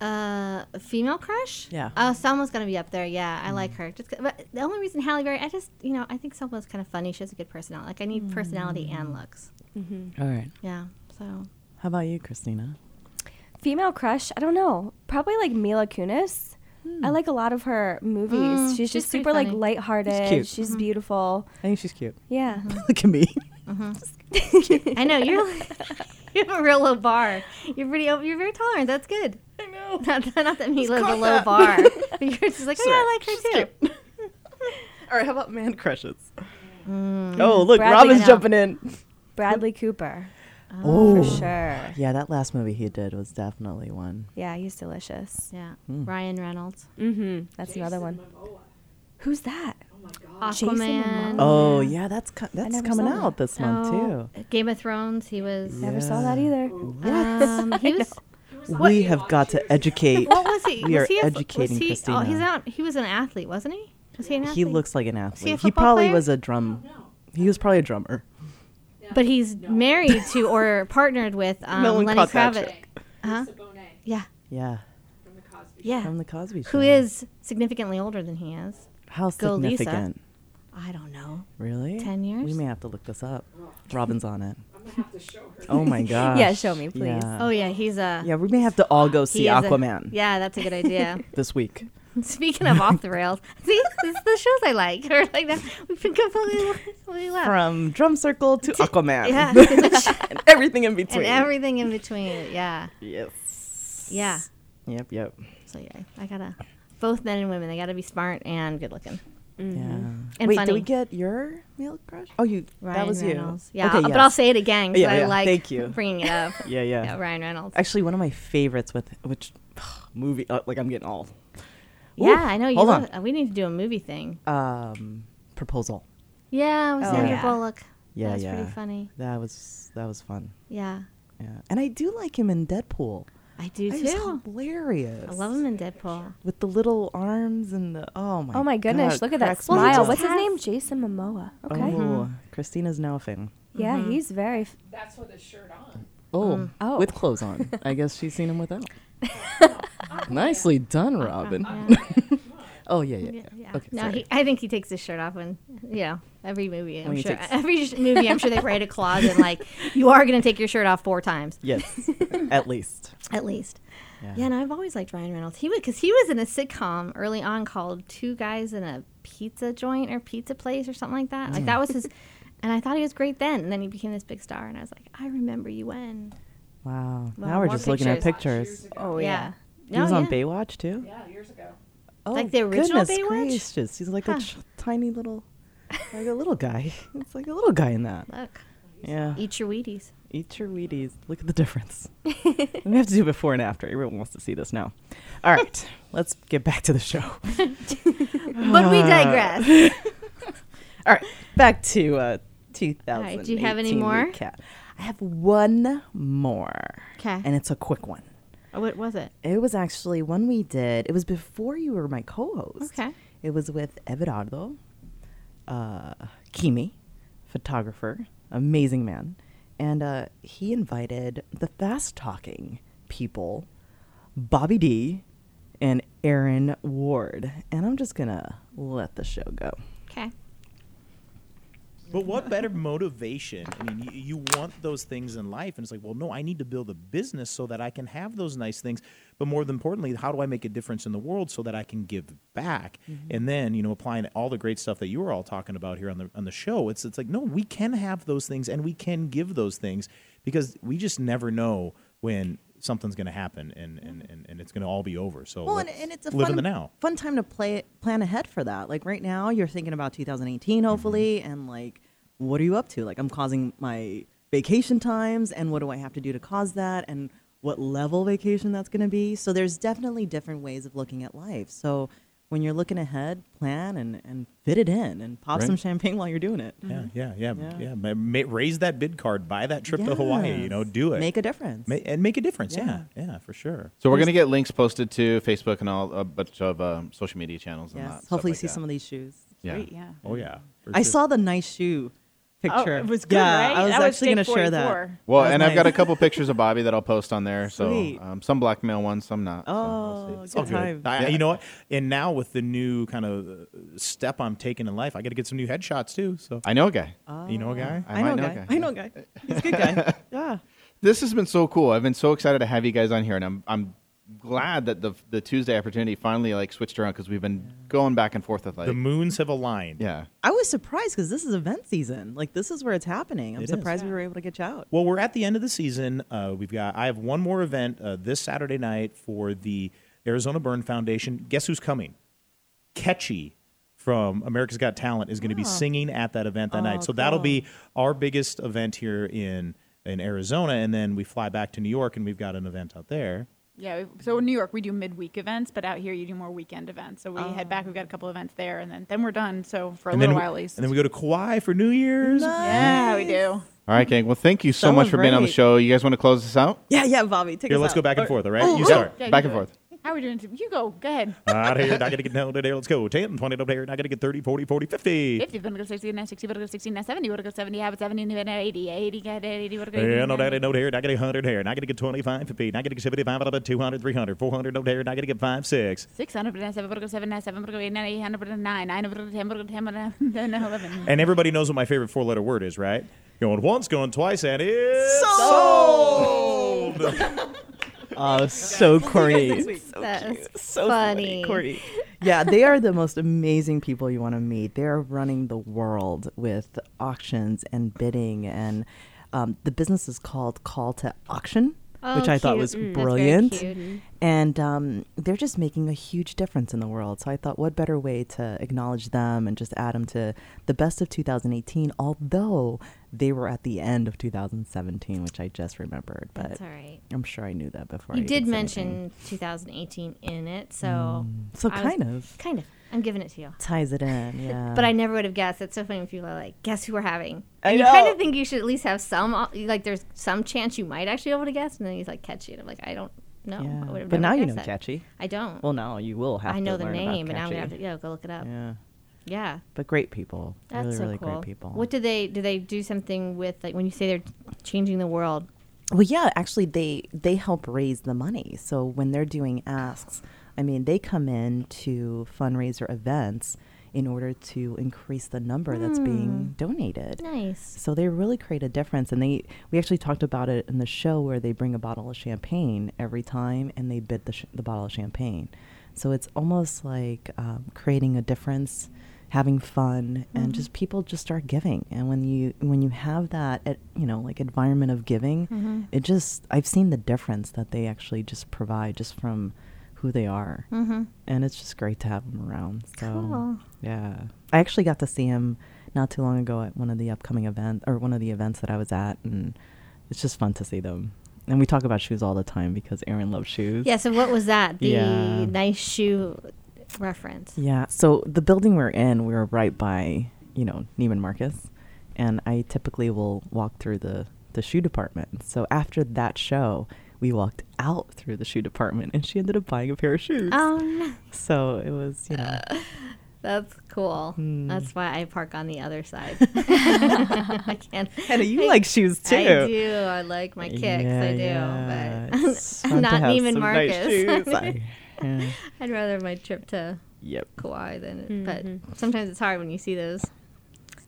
Uh, a female crush? Yeah. Oh, Salma's gonna be up there. Yeah, I like her. Just, but the only reason Halle Berry, I just, you know, I think Salma's kind of funny. She has a good personality. Like I need personality and looks. Mm-hmm. All right. Yeah. So. How about you, Christina? Female crush? I don't know. Probably like Mila Kunis. I like a lot of her movies. Mm, she's she's just pretty super like funny. lighthearted. She's cute. She's Mhm. beautiful. I think she's cute. Yeah. *laughs* Look at me. *laughs* *laughs* I know you're. you have a real low bar. You're pretty. You're very tolerant. That's good. I know. Not, not that Mila's a caught low that. bar, but you're just like, oh, yeah, I like her too. All right. How about man crushes? Mm. Oh, look, Bradley- Robin's jumping in. Bradley Cooper. Oh, For sure. Yeah, that last movie he did was definitely one. Yeah, he's delicious. Yeah. Mm. Ryan Reynolds. Mm-hmm. That's another one. Who's that? Jason Aquaman. Momoa. Oh yeah, that's co- that's coming out that. this month Oh, too. Game of Thrones. He was. Never saw that either. Um, he *laughs* was. We have got to educate. What was he? We was are he a, educating was he, Christina. Oh, he's not. He was an athlete, wasn't he? Was he an athlete? He looks like an he a athlete. He, probably player? was a drum. He was probably a drummer. But he's married to or *laughs* partnered with um, No one Lenny caught that Kravitz. Huh? Yeah. Yeah, Yeah. from the Cosby Show. Who is significantly older than he is? How Go Lisa. significant? I don't know. Really? 10 years? We may have to look this up. Robin's on it. Oh my *laughs* gosh. Yeah, show me, please. Yeah. Oh yeah, he's a. Yeah, we may have to all go *gasps* see he is a- Aquaman yeah, that's a good idea. *laughs* this week. *laughs* Speaking of off the rails, *laughs* see, this is the shows I like. *laughs* Or like that. We've been completely, completely left. From drum circle to Aquaman. yeah, and everything in between. and everything in between. Yeah, Yes. yeah. Yep, yep. So yeah, I gotta. Both men and women, they gotta be smart and good looking. Yeah. And Wait, funny. did we get your male crush? Oh, you. Ryan that was Reynolds. you. Yeah, Okay, I'll- but. I'll say it again because Yeah, I yeah, like thank you. bringing it up. Yeah, yeah. yeah, Ryan Reynolds. Actually, one of my favorites with which *sighs* movie? Uh, like I'm getting all. Yeah, I know you. hold Love, uh, we need to do a movie thing. Um, proposal. Yeah, with Oh, Sandra yeah. Bullock. Yeah, That's yeah. pretty funny. That was that was fun. Yeah, Yeah, and I do like him in Deadpool. I do He was too. hilarious. I love him in Deadpool. with the little arms and the oh my. Oh my goodness, God, look at that cracks me smile. up. What's his name? Jason Momoa. Okay. Oh, Christina's now a fan. Yeah, he's very. F- That's with his shirt on. Oh, Oh. with clothes on. I guess she's seen him without. *laughs* *laughs* Nicely done, Robin. *laughs* oh yeah, yeah, yeah. Yeah. Okay, no, he, I think he takes his shirt off when, yeah, every movie. I'm When sure. Every sh- movie, I'm sure they write a clause and like, you are going to take your shirt off four times Yes, *laughs* at least. at least. Yeah. Yeah, and I've always liked Ryan Reynolds. He would because he was in a sitcom early on called Two Guys in a Pizza Joint or Pizza Place or something like that. Like Mm. that was his, and I thought he was great then. And then he became this big star, and I was like, I remember you when. Wow. Well, now we're more just looking at pictures. pictures. oh yeah. He was on yeah. Baywatch too. Yeah, years ago. Oh, Like the original goodness Baywatch? gracious. He's like Huh. a ch- tiny little, like a *laughs* little guy. It's like a little guy in that. Look, Yeah. eat your Wheaties. Eat your Wheaties. Look at the difference. *laughs* we have to do before and after. Everyone wants to see this now. All right, *laughs* let's get back to the show. But we digress. All right, back to uh, 2000. right, do you have any more? I have one more. 'Kay. And it's a quick one. Oh, what was it? It was actually one we did. It was before you were my co-host. Okay. It was with Everardo, uh, Kimi, photographer, amazing man, and uh, he invited the fast talking people, Bobby D, and Aaron Ward, and I'm just gonna let the show go. Okay. But what better motivation? I mean, you, you want those things in life, and it's like, well, no, I need to build a business so that I can have those nice things. But more than importantly, how do I make a difference in the world so that I can give back? Mm-hmm. And then, you know, applying all the great stuff that you were all talking about here on the on the show, it's it's like, no, we can have those things and we can give those things because we just never know when something's going to happen and, and, and, and it's going to all be over. So Well, and, it's a live fun, in the now. fun time to play plan ahead for that. Like right now, you're thinking about 2018, mm-hmm. hopefully, and like, what are you up to? Like, I'm causing my vacation times, and what do I have to do to cause that, and what level vacation that's going to be. So there's definitely different ways of looking at life. So when you're looking ahead, plan and and fit it in, and pop some champagne while you're doing it. Yeah, yeah, yeah, Yeah. yeah. Ma- ma- raise that bid card, buy that trip to Hawaii. You know, do it. Make a difference. Ma- and make a difference. Yeah. Yeah, yeah, for sure. So we're gonna get links posted to Facebook and all a bunch of um, social media channels and Yes. that. stuff Hopefully, like see that. some of these shoes. Yeah. Great, yeah. Oh yeah. for I sure. saw the nice shoe picture. it was good, yeah, right? I was That actually going to share that. 44. Well, That was and I've got a couple pictures of Bobby that I'll post on there. So Sweet. um, some blackmail ones, some not. so we'll Oh, good It's good. time. I, You know what? And now with the new kind of uh, step I'm taking in life, I got to get some new headshots too. So I know a guy. you know a guy. I I, know, might know a a guy. guy. I know a guy. He's a good guy. *laughs* yeah. This has been so cool. I've been so excited to have you guys on here, and I'm I'm glad that the the Tuesday opportunity finally like switched around because we've been going back and forth with like the moons have aligned. yeah. I was surprised because this is event season. Like this is where it's happening. I'm It is. surprised we were able to get you out. Well, we're at the end of the season. Uh, we've got. I have one more event uh, this Saturday night for the Arizona Burn Foundation. Guess who's coming? Ketchy from America's Got Talent is going to be singing at that event that Oh, night. So that'll be our biggest event here in in Arizona, and then we fly back to New York, and we've got an event out there. Yeah, so in New York we do midweek events, but out here you do more weekend events. So we Oh. head back. We've got a oh. couple events there, and then then we're done. So for a and little then we, while at least. and then we go to Kauai for New Year's. Yeah, we do. All right, gang. Well, thank you so That much was for being on the show. You guys want to close this out? Yeah, yeah, Bobby, take Here, us let's out. go back and Or- forth. All right, Oh, you oh, start. Yeah, Back do and it. forth. How are we doing? You go. Go ahead. Out here, not gonna get down there. Let's go. 10, 20 up there. Not gonna get 30, 40, 40, 50. 50, wanna go 60, now 60, wanna go 60, now 70, wanna go 70, have it 70, now 80, 80, got 80, wanna go 80. Yeah, no daddy, no there. Not gonna get 100 here. Not gonna get 25, 50. Not gonna get 75, out of 200, 300, 400, no there. Not gonna get 5, 6. 600, now 7, wanna go 7, now 7, wanna go 8, now 800, wanna go 9, 9, wanna go 10, wanna go 10, wanna go 10, now 11. And everybody knows what my favorite four letter word is, right? Going once, going twice, and it's Sold! Oh, so corny. So That's cute. So funny. corny. Yeah, they are the most amazing people you want to meet. They are running the world with auctions and bidding, and um, the business is called Call to Auction, which Oh, I thought was Mm, that's very brilliant. cute. Mhm. And um, they're just making a huge difference in the world. So I thought, what better way to acknowledge them and just add them to the best of 2018, although they were at the end of 2017, which I just remembered. But That's all right. I'm sure I knew that before. You I did mention anything. 2018 in it, so Mm. So I was- kind of. kind of. I'm giving it to you. ties it in. *laughs* Yeah. But I never would have guessed. It's so funny when people are like, "Guess who we're having?" I And you kind of think you should at least have some, uh, like, there's some chance you might actually be able to guess, and then he's like, "Catchy," and I'm like, "I don't know." I Yeah. would have But now you know that. Catchy. I don't. Well, now you will have I to know the name, and now I'm gonna have to yeah go look it up. Yeah. Yeah. But great people. That's really, so really cool. great people. What do they do? They do something with like when you say they're changing the world. Well, yeah, actually, they they help raise the money. So when they're doing asks, I mean, they come in to fundraiser events in order to increase the number that's being donated. Nice. So they really create a difference, and they we actually talked about it in the show where they bring a bottle of champagne every time, and they bid the sh- the bottle of champagne. So it's almost like um, creating a difference, having fun, and Mhm. just people just start giving. And when you when you have that, eh, you know, like environment of giving, Mhm. it just I've seen the difference that they actually just provide just from who they are, Mhm. and it's just great to have them around. So Cool. yeah, I actually got to see him not too long ago at one of the upcoming events or one of the events that I was at, and it's just fun to see them. And we talk about shoes all the time because Aaron loves shoes. Yeah. So what was that? The Yeah. nice shoe reference. Yeah. So the building we're in, we were right by, you know, Neiman Marcus, and I typically will walk through the the shoe department. So after that show, we walked out through the shoe department, and she ended up buying a pair of shoes. Oh no. So it was, you know, That's cool. Hmm. That's why I park on the other side. *laughs* I can't. Hannah, you I- like shoes, too. I do. I like my kicks. Yeah, I do. yeah. But *laughs* It's fun to not have Neiman some nice Marcus. shoes. *laughs* I- yeah. I'd rather my trip to Yep. Kauai than. Mhm. But sometimes it's hard when you see those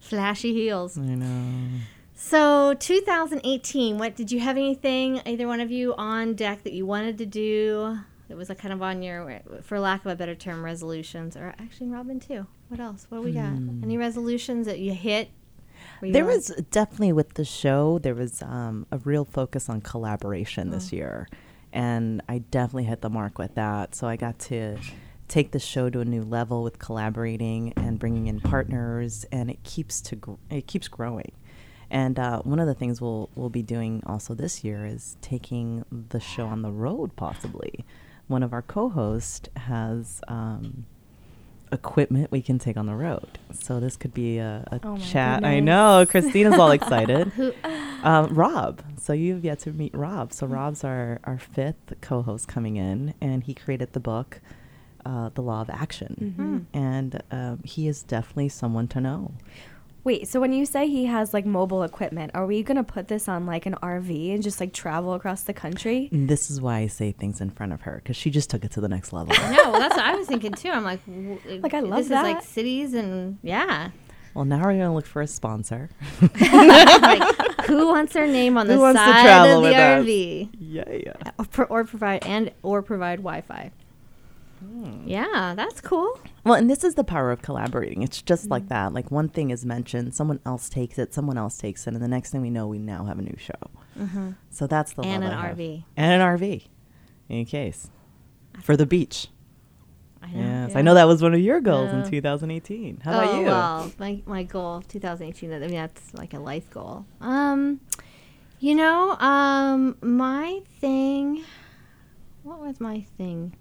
flashy heels. I know. So 2018, what did you have anything either one of you on deck that you wanted to do? It was like kind of on your, for lack of a better term, resolutions, or actually Robin too. What else? What do we got? Hmm. Any resolutions that you hit? You There was definitely with the show, there was um, a real focus on collaboration this year. And I definitely hit the mark with that. So I got to take the show to a new level with collaborating and bringing in partners, and it keeps to gr- it keeps growing. And uh, one of the things we'll we'll be doing also this year is taking the show on the road. Possibly, one of our co-hosts has um, equipment we can take on the road. So this could be a, a Oh chat. I know Christina's all excited. *laughs* Um, Rob. So you've yet to meet Rob. So Rob's our our fifth co-host coming in, and he created the book. Uh, the law of action, Mhm. and um, he is definitely someone to know. Wait, so when you say he has like mobile equipment, are we gonna put this on like an RV and just like travel across the country? This is why I say things in front of her because she just took it to the next level. *laughs* no, well, that's what I was thinking too. I'm like, w- *laughs* Like, I love this is like that. cities and yeah. well, now we're gonna look for a sponsor. *laughs* like, who wants their name on Who the wants to side travel of the with us? RV? Yeah, yeah. Or, or provide and or provide Wi-Fi. Yeah, that's cool. Well, and this is the power of collaborating. It's just Mm. like that. Like one thing is mentioned, someone else takes it, someone else takes it, and the next thing we know, we now have a new show. Mhm. So that's the And love an I have. RV. and an RV, in case for the beach. I know, Yes, yeah. I know that was one of your goals Yeah. in 2018. How oh, about you? Well, my my goal 2018. I mean, that's like a life goal. Um, you know, um, my thing what was my thing?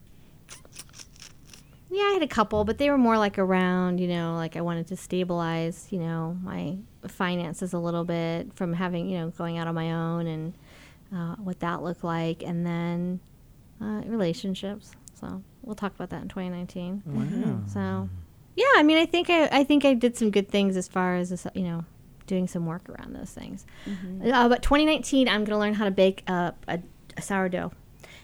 Yeah, I had a couple, but they were more like around, you know, like I wanted to stabilize, you know, my finances a little bit from having, you know, going out on my own and uh, what that looked like, and then uh, relationships. So we'll talk about that in 2019. Wow. So, yeah, I mean, I think I, I think I did some good things as far as this, you know, doing some work around those things. Mhm. Uh, but 2019, I'm gonna learn how to bake uh, a, a sourdough,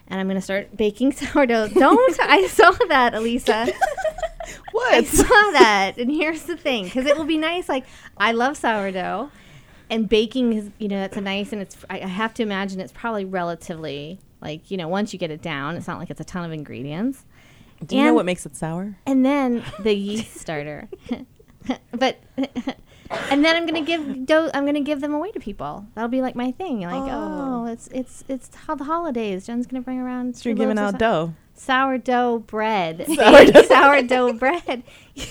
and I'm gonna start baking *laughs* sourdough. Don't I saw that, Elisa? *laughs* what? I saw that, and here's the thing, because it will be nice. Like I love sourdough, and baking is you know that's a nice, and it's I, I have to imagine it's probably relatively like you know once you get it down, it's not like it's a ton of ingredients. Do you know what makes it sour? and then the yeast starter. *laughs* but and then I'm gonna give dough. I'm gonna give them away to people. That'll be like my thing. Like, oh, Oh. it's it's it's how the holidays. Jen's gonna bring around. So you're giving out of dough. Sourdough bread. *laughs* *laughs* Sourdough. sourdough bread. *laughs*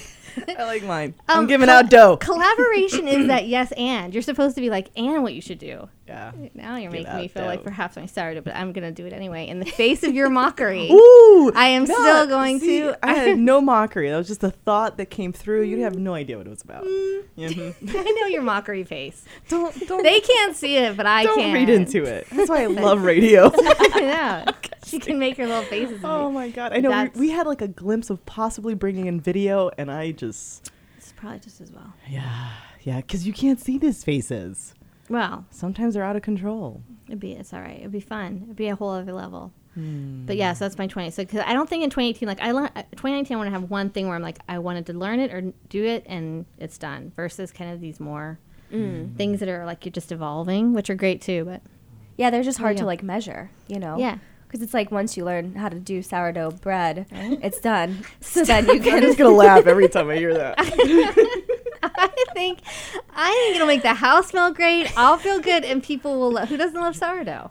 I like mine. I'm Um, giving col- out dough. Collaboration is that yes and. You're supposed to be like and what you should do. Yeah. Now you're Give making me feel like perhaps my sourdough, but I'm gonna do it anyway. In the face of your *laughs* mockery. Ooh, I am no, still going see, to. I had *laughs* no mockery. That was just a thought that came through. You'd have no idea what it was about. *laughs* Mhm. I know your mockery face. Don't don't. They can't see it, but I don't can. read into it. That's why I love radio. yeah, she can make her little faces. oh my god! I know That's- we, we had like a glimpse of possibly bringing in video, and I just It's probably just as well. yeah yeah because you can't see these faces. Well, Sometimes they're out of control. it'd be it's all right. It'd be fun. It'd be a whole other level. Hmm. But yeah, so that's my 20. So because I don't think in 2018, like I learned 2019, I want to have one thing where I'm like I wanted to learn it or do it and it's done. Versus kind of these more Mm. things that are like you're just evolving, which are great too. But Yeah, they're just hard to like measure, you know? Yeah. Because it's like once you learn how to do sourdough bread, it's done. *laughs* So then you can. *laughs* I'm can. just gonna *laughs* laugh every time I hear that. I think I think it'll make the house smell great. I'll feel good, and people will. Lo- who doesn't love sourdough?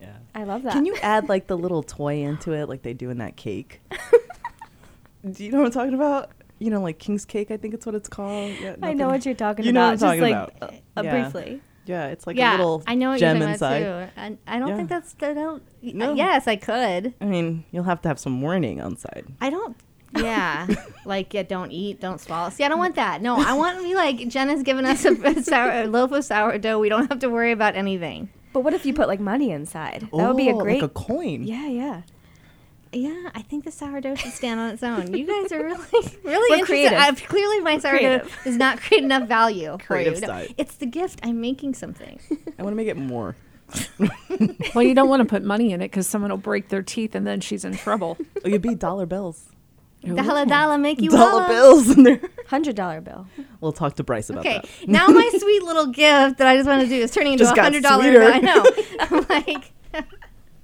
Yeah. I love that. Can you add like the little toy into it, like they do in that cake? *laughs* do you know what I'm talking about? You know, like King's Cake, I think it's what it's called. Yeah, I know what you're talking you know about. what I'm just talking like about. uh, Yeah. briefly. Yeah, it's like yeah, a little I know what gem you're inside. about too. And I don't Yeah. think that's. I don't. No. Yes, I could. I mean, you'll have to have some warning on side. I don't. Yeah, *laughs* like yeah, don't eat, don't swallow. See, I don't want that. No, I *laughs* want to be like Jenna's giving us a, a, sour, a loaf of sourdough. We don't have to worry about anything. But what if you put like money inside? That would be a Oh, great. like a coin. yeah, yeah. Yeah, I think the sourdough should stand on its own. You guys are *laughs* really, really We're creative. I've, clearly, my sourdough Creative. does not create enough value for Creative you. No, side. it's the gift. I'm making something. I want to make it more. Well, you don't want to put money in it because someone will break their teeth and then she's in trouble. Oh, you'd be dollar bills. Dollar, dollar, make you dollar holla. bills in there. *laughs* Hundred dollar bill. We'll talk to Bryce about Okay, that. Okay, now my *laughs* sweet little gift that I just want to do is turning into a hundred dollar. bill. I know. *laughs* I'm like,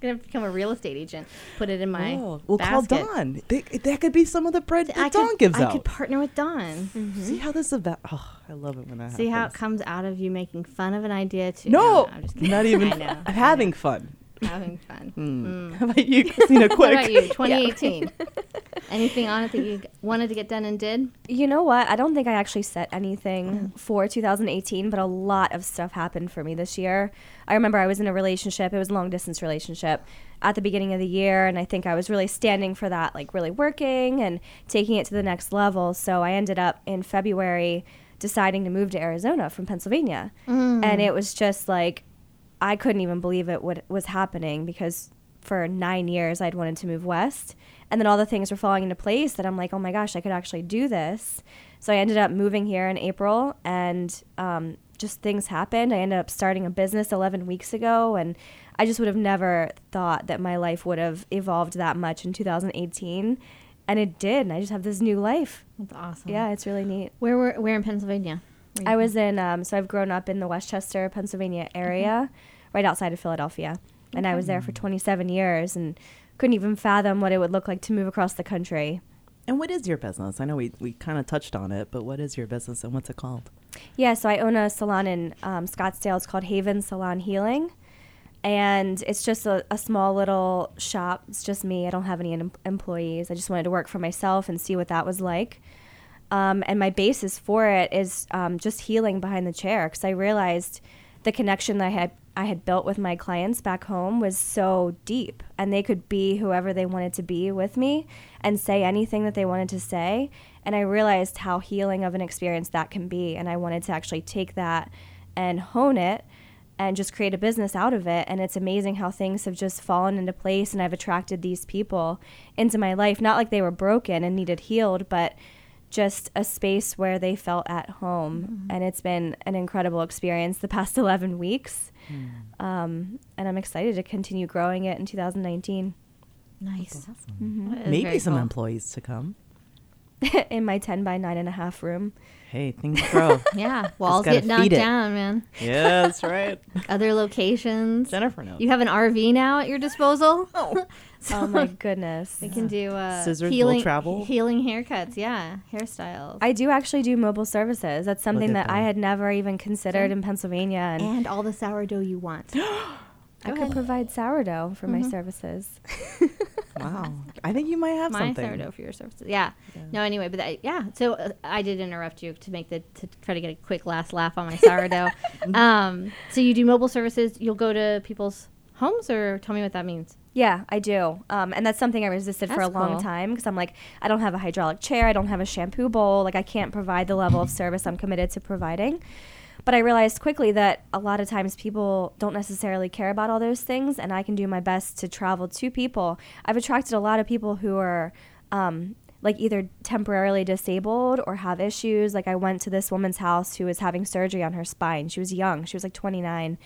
gonna become a real estate agent. Put it in my. Oh, we'll call. Don. They, that could be some of the bread that I Don could, gives I out. could partner with Don. Mm-hmm. Mm-hmm. See how this is about? Oh, I love it when that See how it comes out of you making fun of an idea too. No, I'm just kidding. not even I having fun. Having fun. *laughs* Mm. How about you, Christina? What about you? *laughs* 2018. *laughs* Anything on it that you wanted to get done and did? You know what? I don't think I actually set anything Mm. for 2018, but a lot of stuff happened for me this year. I remember I was in a relationship, it was a long distance relationship at the beginning of the year, and I think I was really standing for that, like really working and taking it to the next level. So I ended up in February deciding to move to Arizona from Pennsylvania. Mm. And it was just like, I couldn't even believe it what was happening because for nine years I'd wanted to move west. And then all the things were falling into place that I'm like, oh my gosh, I could actually do this. So I ended up moving here in April and um, just things happened. I ended up starting a business 11 weeks ago. And I just would have never thought that my life would have evolved that much in 2018. And it did. And I just have this new life. That's awesome. Yeah, it's really neat. Where were where in Pennsylvania? I was in, um, so I've grown up in the West Chester, Pennsylvania area, right outside of Philadelphia. And I was there for 27 years and couldn't even fathom what it would look like to move across the country. And what is your business? I know we, we kind of touched on it, but what is your business and what's it called? Yeah, so I own a salon in um, Scottsdale. It's called Haven Salon Healing. And it's just a, a small little shop. It's just me. I don't have any em- employees. I just wanted to work for myself and see what that was like. Um, and my basis for it is um, just healing behind the chair because I realized the connection that I had I had built with my clients back home was so deep, and they could be whoever they wanted to be with me and say anything that they wanted to say. And I realized how healing of an experience that can be. And I wanted to actually take that and hone it and just create a business out of it. And it's amazing how things have just fallen into place. And I've attracted these people into my life, not like they were broken and needed healed, but just a space where they felt at home. And it's been an incredible experience the past *laughs* 11 weeks. Um, and I'm excited to continue growing it in 2019. Nice. Mhm. Maybe some employees to come. *laughs* in my 10 by 9.5 room. Hey, things grow. *laughs* Yeah, Just walls gotta get knocked it. down, man. Yeah, that's right. *laughs* Other locations. Jennifer knows. You have an RV now at your disposal. *laughs* Oh. my goodness. We can do uh, Scissors will healing, travel. healing haircuts. Yeah, hairstyles. I do actually do mobile services. That's something at that I had never even considered in Pennsylvania. And, and all the sourdough you want. *gasps* *gasps* *gasps* I could provide sourdough for my Mhm. services. *laughs* wow. I think you might have My something. sourdough for your services. Yeah. No, anyway, but I, yeah. So uh, I did interrupt you to make the to try to get a quick last laugh on my *laughs* sourdough. um, so you do mobile services. You'll go to people's homes, or tell me what that means. Yeah, I do. Um, and that's something I resisted for a That's long cool. time because I'm like, I don't have a hydraulic chair. I don't have a shampoo bowl. Like, I can't provide the level of service I'm committed to providing. But I realized quickly that a lot of times people don't necessarily care about all those things, and I can do my best to travel to people. I've attracted a lot of people who are um, like either temporarily disabled or have issues. Like, I went to this woman's house who was having surgery on her spine. She was young, she was like 29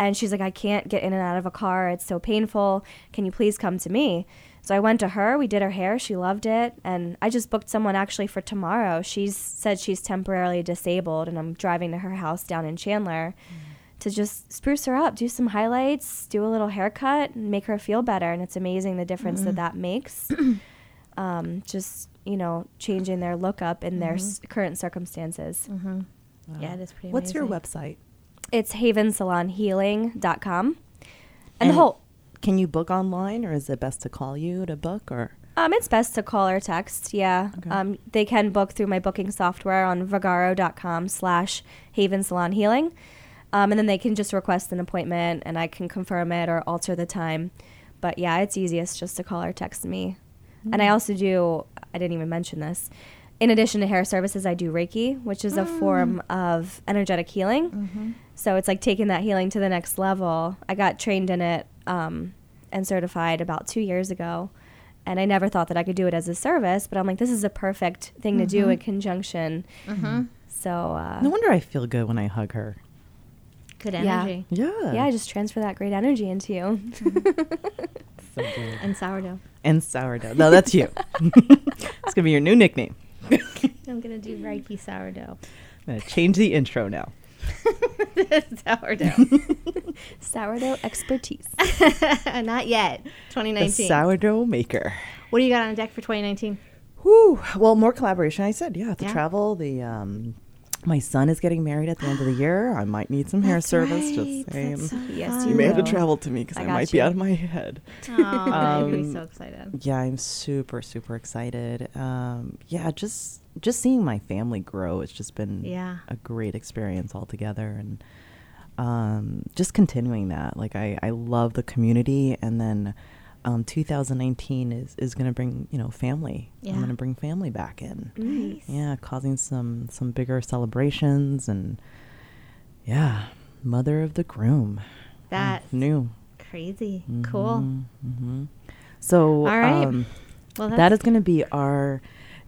and she's like, I can't get in and out of a car. It's so painful. Can you please come to me? So I went to her. We did her hair. She loved it. And I just booked someone actually for tomorrow. She's said she's temporarily disabled, and I'm driving to her house down in Chandler to just spruce her up, do some highlights, do a little haircut, and make her feel better. And it's amazing the difference that Mm. that makes. *clears throat* um, just, you know, changing their look up in their s- current circumstances. Mm-hmm. Yeah, it is pretty What's your website? It's havensalonhealing.com. And, And the whole Can you book online, or is it best to call you to book, or? um, it's best to call or text. Yeah, um, they can book through my booking software on vagaro.com slash Haven Salon Healing, um, and then they can just request an appointment, and I can confirm it or alter the time. But yeah, it's easiest just to call or text me. And I Mm. also do. I didn't even mention this. In addition to hair services, I do Reiki, which is a form of energetic healing. Mhm. So it's like taking that healing to the next level. I got trained in it um, and certified about two years ago. And I never thought that I could do it as a service, but I'm like, this is a perfect thing to do Mhm. in conjonction. Mhm. So, uh, No wonder I feel good when I hug her. Good yeah. energy. Yeah. Yeah, I just transfer that great energy into you. *laughs* So good. And sourdough. And sourdough. No, that's you. *laughs* it's gonna be your new nickname. *laughs* I'm gonna do Reiki sourdough. I'm gonna change the intro now. *laughs* sourdough. *laughs* Sourdough expertise. *laughs* Not yet. The 2019. sourdough maker. what do you got on deck for 2019? Whew. Well, more collaboration. I said, yeah, the Yeah. travel. The um, my son is getting married at the end of the year. I might need some hair service. right. Just saying. That's so Yes, you you may have to travel to me because I I, might you. be out of my head. Oh, you're gonna be so Um, excited. Yeah, I'm super super excited. Um, yeah, just just seeing my family grow. It's just been Yeah. a great experience altogether, and um, just continuing that. Like I I love the community, and then. Um, 2019 is, is going to bring you know family. Yeah. I'm going to bring family back in. Nice. Yeah, causing some some bigger celebrations and yeah, mother of the groom. That's new. Crazy. Cool. hmm So, All right. um, Well, that's- going to be our.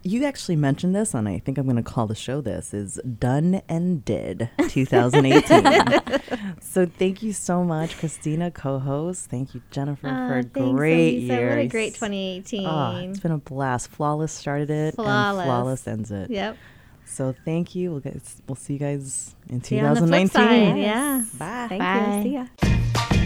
You actually mentioned this, and I think I'm going to call the show this is done and did 2018. *laughs* so thank you so much, Christina, co-host. Thank you, Jennifer, Aw, for a great Elisa. year. What a great 2018. Ah, it's been a blast. Flawless started it, Flawless. and flawless ends it. Yep. So thank you. We'll get. We'll see you guys in See you on the flip 2019. side. Yeah. Bye. Thank Bye. you. See ya.